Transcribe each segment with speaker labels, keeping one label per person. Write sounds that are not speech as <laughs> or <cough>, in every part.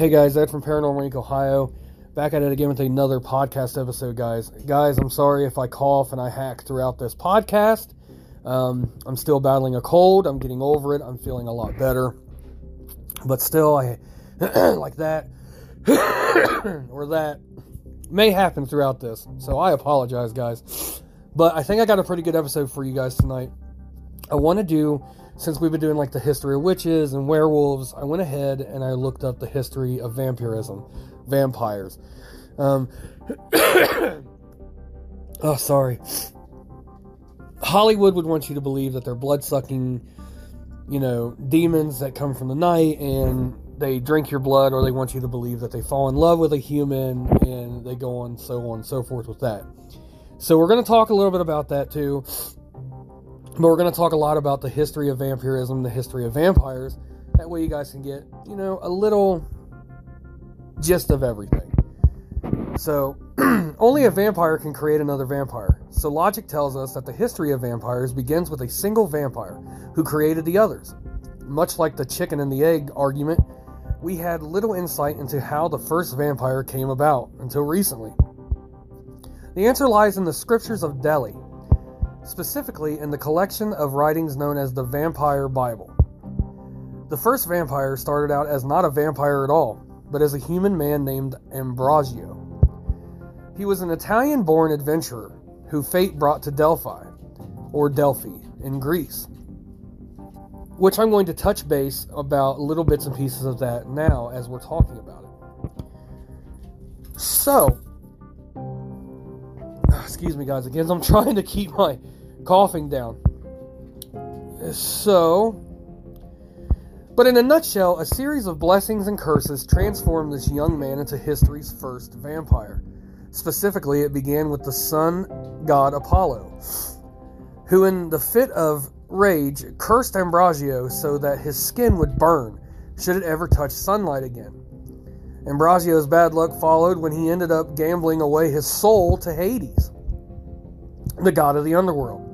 Speaker 1: Hey guys, Ed from Paranormal Inc. Ohio. Back at it again with another podcast episode, guys. Guys, I'm sorry if I cough and I hack throughout this podcast. Um, I'm still battling a cold. I'm getting over it. I'm feeling a lot better. But still, I <clears throat> like that <coughs> or that may happen throughout this. So I apologize, guys. But I think I got a pretty good episode for you guys tonight. I want to do since we've been doing like the history of witches and werewolves, I went ahead and I looked up the history of vampirism, vampires. Um, <coughs> oh, sorry. Hollywood would want you to believe that they're blood sucking, you know, demons that come from the night and they drink your blood, or they want you to believe that they fall in love with a human and they go on, so on and so forth with that. So, we're going to talk a little bit about that too. But we're going to talk a lot about the history of vampirism, the history of vampires. That way, you guys can get, you know, a little gist of everything. So, <clears throat> only a vampire can create another vampire. So, logic tells us that the history of vampires begins with a single vampire who created the others. Much like the chicken and the egg argument, we had little insight into how the first vampire came about until recently. The answer lies in the scriptures of Delhi, specifically in the collection of writings known as the Vampire Bible. The first vampire started out as not a vampire at all, but as a human man named Ambrosio. He was an Italian born adventurer who fate brought to Delphi, or Delphi, in Greece. Which I'm going to touch base about little bits and pieces of that now as we're talking about it. So, excuse me, guys, again, I'm <laughs> trying to keep my coughing down. Uh, so, but in a nutshell, a series of blessings and curses transformed this young man into history's first vampire. Specifically, it began with the sun god Apollo, who, in the fit of rage, cursed Ambrosio so that his skin would burn should it ever touch sunlight again. Ambrosio's bad luck followed when he ended up gambling away his soul to Hades, the god of the underworld.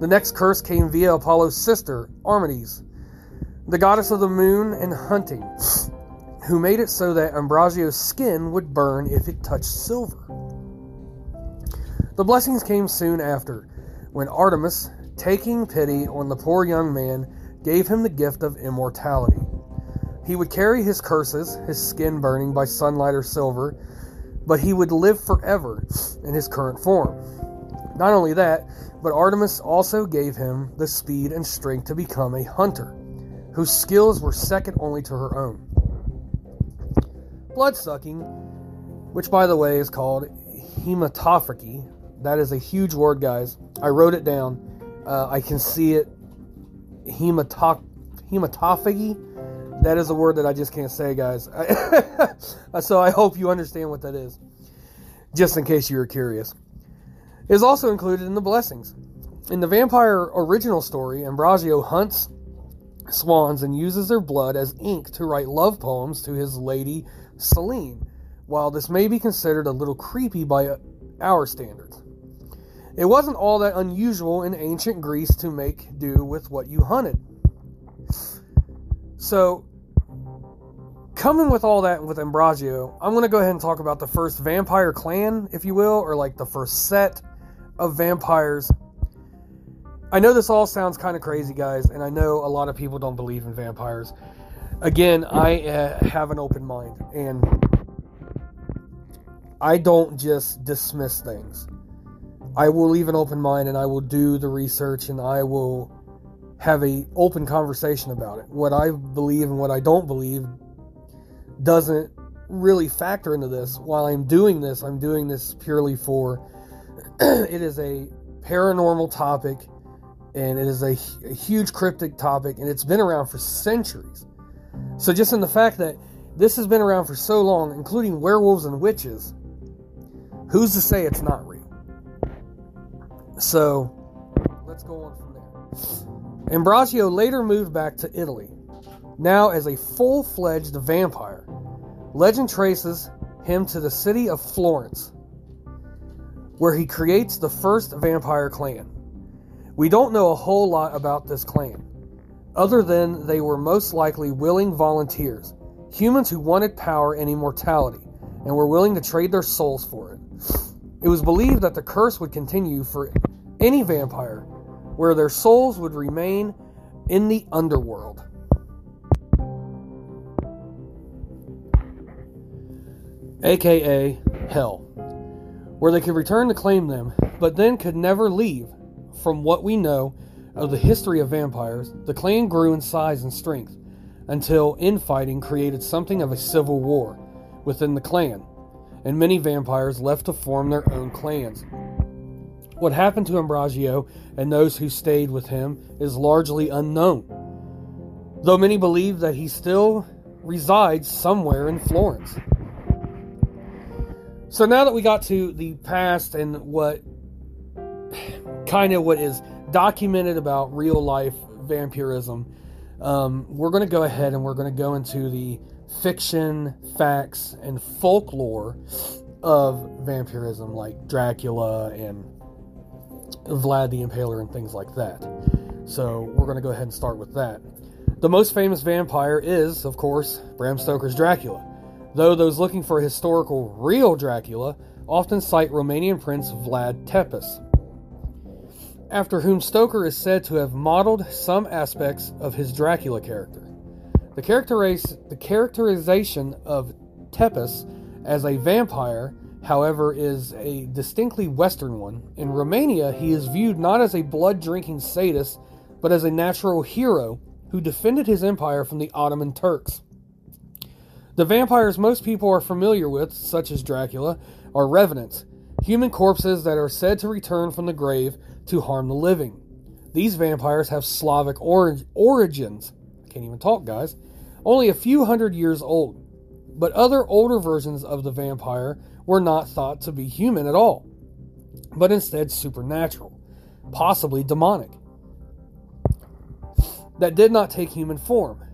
Speaker 1: The next curse came via Apollo's sister, Artemis, the goddess of the moon and hunting, who made it so that Ambrosio's skin would burn if it touched silver. The blessings came soon after, when Artemis, taking pity on the poor young man, gave him the gift of immortality. He would carry his curses, his skin burning by sunlight or silver, but he would live forever in his current form. Not only that, but Artemis also gave him the speed and strength to become a hunter, whose skills were second only to her own. Blood sucking, which by the way is called hematophagy, that is a huge word, guys. I wrote it down. Uh, I can see it. Hematophagy. That is a word that I just can't say, guys. <laughs> so I hope you understand what that is, just in case you were curious is also included in the blessings. In the vampire original story, Ambrosio hunts swans and uses their blood as ink to write love poems to his lady Selene. While this may be considered a little creepy by our standards, it wasn't all that unusual in ancient Greece to make do with what you hunted. So, coming with all that with Ambrosio, I'm going to go ahead and talk about the first vampire clan, if you will, or like the first set of vampires. I know this all sounds kind of crazy, guys, and I know a lot of people don't believe in vampires. Again, I uh, have an open mind, and I don't just dismiss things. I will leave an open mind, and I will do the research, and I will have a open conversation about it. What I believe and what I don't believe doesn't really factor into this. While I'm doing this, I'm doing this purely for <clears throat> it is a paranormal topic and it is a, a, huge cryptic topic and it's been around for centuries. So, just in the fact that this has been around for so long, including werewolves and witches, who's to say it's not real? So, let's go on from there. Ambrosio later moved back to Italy, now as a full fledged vampire. Legend traces him to the city of Florence where he creates the first vampire clan. We don't know a whole lot about this clan, other than they were most likely willing volunteers. humans who wanted power and immortality and were willing to trade their souls for it. It was believed that the curse would continue for any vampire, where their souls would remain in the underworld. aka Hell, where they could return to claim them, but then could never leave. From what we know of the history of vampires, the clan grew in size and strength until infighting created something of a civil war within the clan, and many vampires left to form their own clans. What happened to Ambrosio and those who stayed with him is largely unknown, though many believe that he still resides somewhere in Florence. So now that we got to the past and what kind of what is documented about real life vampirism, um, we're going to go ahead and we're going to go into the fiction, facts, and folklore of vampirism, like Dracula and Vlad the Impaler and things like that. So we're going to go ahead and start with that. The most famous vampire is, of course, Bram Stoker's Dracula, though those looking for historical, real Dracula often cite Romanian prince Vlad Tepes, after whom Stoker is said to have modeled some aspects of his Dracula character. The, the characterization of Tepes as a vampire, however, is a distinctly Western one. In Romania, he is viewed not as a blood drinking sadist, but as a natural hero who defended his empire from the Ottoman Turks. The vampires most people are familiar with, such as Dracula, are revenants, human corpses that are said to return from the grave to harm the living. These vampires have Slavic or- origins. I can't even talk, guys. Only a few hundred years old. But other older versions of the vampire were not thought to be human at all, but instead supernatural, possibly demonic, that did not take human form.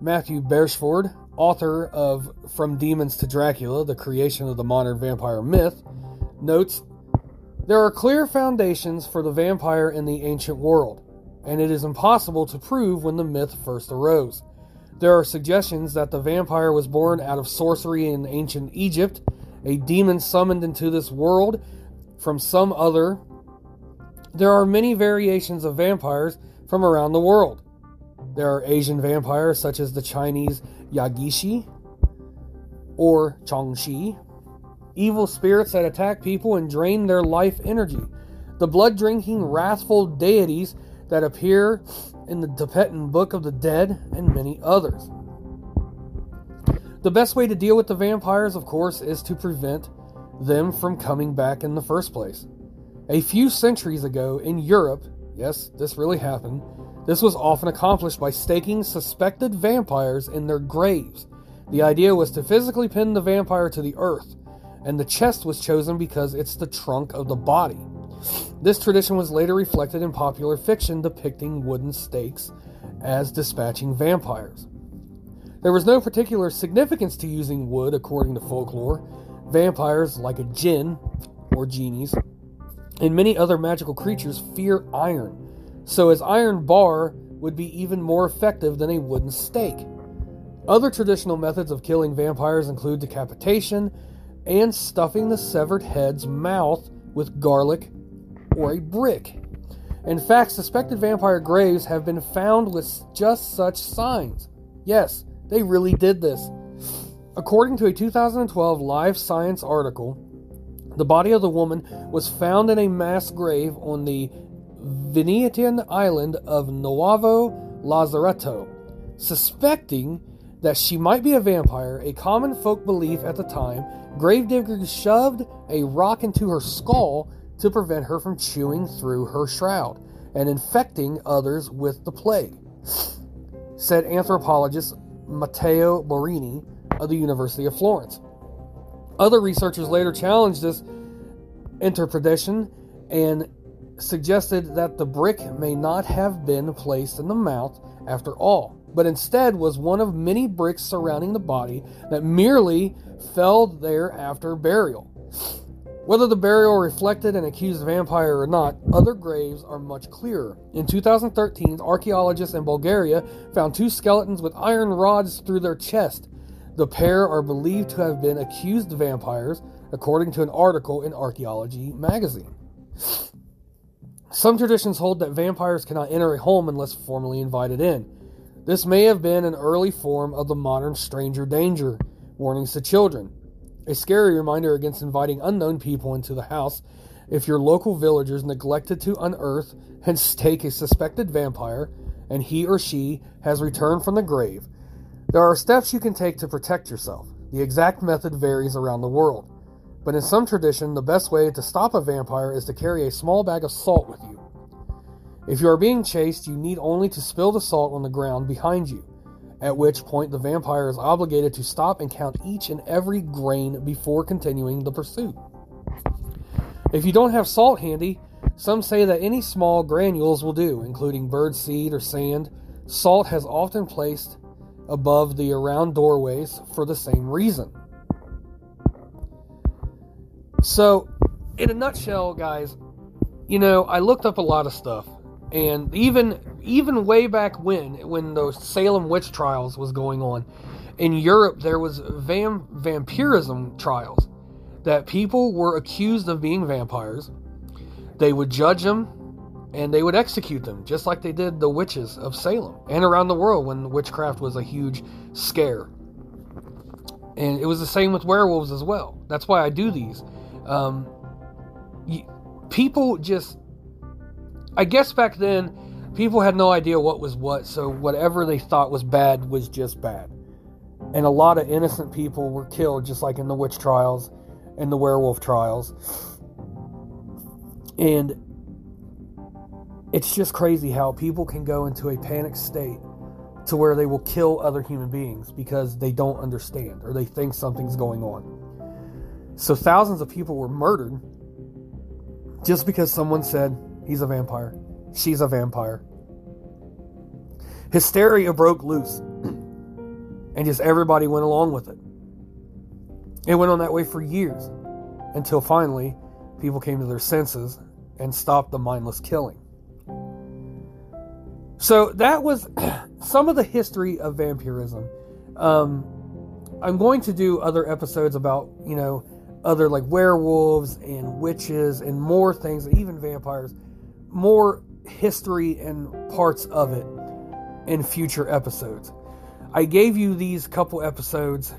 Speaker 1: Matthew Beresford, author of From Demons to Dracula, the creation of the modern vampire myth, notes there are clear foundations for the vampire in the ancient world, and it is impossible to prove when the myth first arose. There are suggestions that the vampire was born out of sorcery in ancient Egypt, a demon summoned into this world from some other. There are many variations of vampires from around the world. There are Asian vampires such as the Chinese Yagishi or Chongshi, evil spirits that attack people and drain their life energy, the blood drinking, wrathful deities that appear in the Tibetan Book of the Dead, and many others. The best way to deal with the vampires, of course, is to prevent them from coming back in the first place. A few centuries ago in Europe, yes, this really happened, this was often accomplished by staking suspected vampires in their graves. The idea was to physically pin the vampire to the earth, and the chest was chosen because it's the trunk of the body. This tradition was later reflected in popular fiction depicting wooden stakes as dispatching vampires. There was no particular significance to using wood according to folklore. Vampires, like a jinn or genies, and many other magical creatures fear iron, so his iron bar would be even more effective than a wooden stake. Other traditional methods of killing vampires include decapitation and stuffing the severed head's mouth with garlic or a brick. In fact, suspected vampire graves have been found with just such signs. Yes, they really did this. According to a 2012 Live Science article, the body of the woman was found in a mass grave on the Venetian island of Nuovo Lazaretto. Suspecting that she might be a vampire, a common folk belief at the time, gravediggers shoved a rock into her skull to prevent her from chewing through her shroud and infecting others with the plague, said anthropologist Matteo Borrini of the University of Florence. Other researchers later challenged this interpretation and suggested that the brick may not have been placed in the mouth after all, but instead was one of many bricks surrounding the body that merely fell there after burial. Whether the burial reflected an accused vampire or not, other graves are much clearer. In 2013, archaeologists in Bulgaria found two skeletons with iron rods through their chest. The pair are believed to have been accused vampires, according to an article in Archaeology magazine. Some traditions hold that vampires cannot enter a home unless formally invited in. This may have been an early form of the modern stranger danger warnings to children. A scary reminder against inviting unknown people into the house if your local villagers neglected to unearth and stake a suspected vampire and he or she has returned from the grave. There are steps you can take to protect yourself. The exact method varies around the world. But in some tradition, the best way to stop a vampire is to carry a small bag of salt with you. If you are being chased, you need only to spill the salt on the ground behind you, at which point the vampire is obligated to stop and count each and every grain before continuing the pursuit. If you don't have salt handy, some say that any small granules will do, including bird seed or sand. Salt has often placed above the around doorways for the same reason. So, in a nutshell, guys, you know, I looked up a lot of stuff, and even even way back when, when those Salem witch trials was going on, in Europe there was vam- vampirism trials that people were accused of being vampires. They would judge them and they would execute them, just like they did the witches of Salem and around the world when witchcraft was a huge scare. And it was the same with werewolves as well. That's why I do these. Um, you, people just, I guess back then, people had no idea what was what, so whatever they thought was bad was just bad. And a lot of innocent people were killed, just like in the witch trials and the werewolf trials. And it's just crazy how people can go into a panic state to where they will kill other human beings because they don't understand or they think something's going on. So thousands of people were murdered just because someone said he's a vampire, she's a vampire. Hysteria broke loose <clears throat> and just everybody went along with it. It went on that way for years until finally people came to their senses and stopped the mindless killing. So that was <clears throat> some of the history of vampirism. Um, I'm going to do other episodes about, you know, other like werewolves and witches and more things, even vampires, more history and parts of it in future episodes. I gave you these couple episodes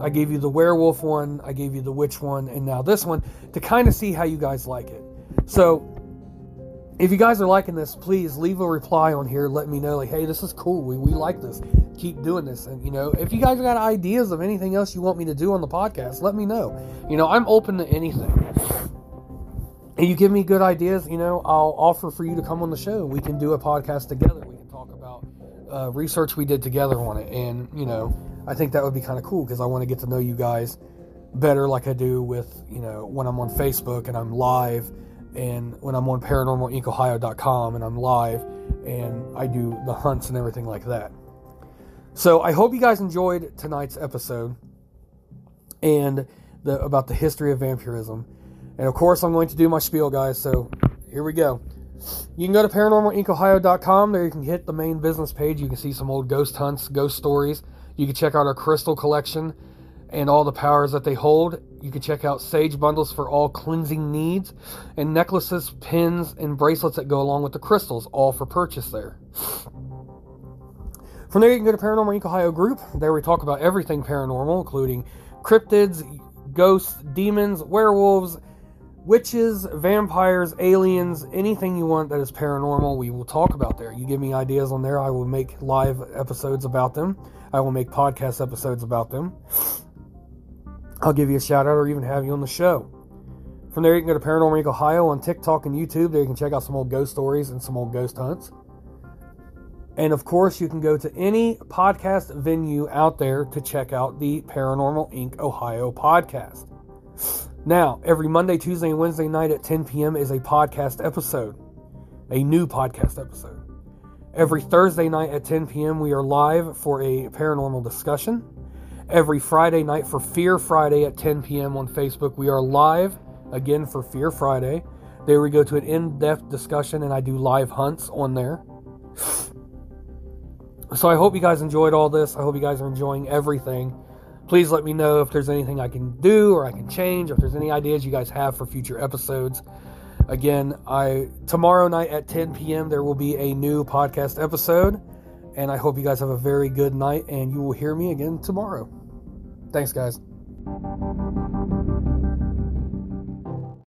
Speaker 1: I gave you the werewolf one, I gave you the witch one, and now this one to kind of see how you guys like it. So, if you guys are liking this, please leave a reply on here. Let me know, like, hey, this is cool. We, we like this. Keep doing this. And, you know, if you guys got ideas of anything else you want me to do on the podcast, let me know. You know, I'm open to anything. And you give me good ideas, you know, I'll offer for you to come on the show. We can do a podcast together. We can talk about uh, research we did together on it. And, you know, I think that would be kind of cool because I want to get to know you guys better, like I do with you know when I'm on Facebook and I'm live, and when I'm on ParanormalIncOhio.com and I'm live, and I do the hunts and everything like that. So I hope you guys enjoyed tonight's episode and the about the history of vampirism, and of course I'm going to do my spiel, guys. So here we go. You can go to ParanormalIncOhio.com. There you can hit the main business page. You can see some old ghost hunts, ghost stories you can check out our crystal collection and all the powers that they hold. You can check out sage bundles for all cleansing needs, and necklaces, pins, and bracelets that go along with the crystals, all for purchase there. From there, you can go to Paranormal Inc. Ohio Group. There we talk about everything paranormal, including cryptids, ghosts, demons, werewolves, witches, vampires, aliens, anything you want that is paranormal, we will talk about there. You give me ideas on there, I will make live episodes about them. I will make podcast episodes about them. I'll give you a shout out or even have you on the show. From there, you can go to Paranormal Inc. Ohio on TikTok and YouTube. There, you can check out some old ghost stories and some old ghost hunts. And of course, you can go to any podcast venue out there to check out the Paranormal Inc. Ohio podcast. Now, every Monday, Tuesday, and Wednesday night at 10 p.m. is a podcast episode, a new podcast episode. Every Thursday night at 10 p.m., we are live for a paranormal discussion every Friday night for Fear Friday at 10 p.m. on Facebook. We are live again for Fear Friday. There we go to an in depth discussion, and I do live hunts on there. So I hope you guys enjoyed all this. I hope you guys are enjoying everything. Please let me know if there's anything I can do or I can change, if there's any ideas you guys have for future episodes. Again, I tomorrow night at 10 p.m. there will be a new podcast episode. And I hope you guys have a very good night, and you will hear me again tomorrow. Thanks, guys.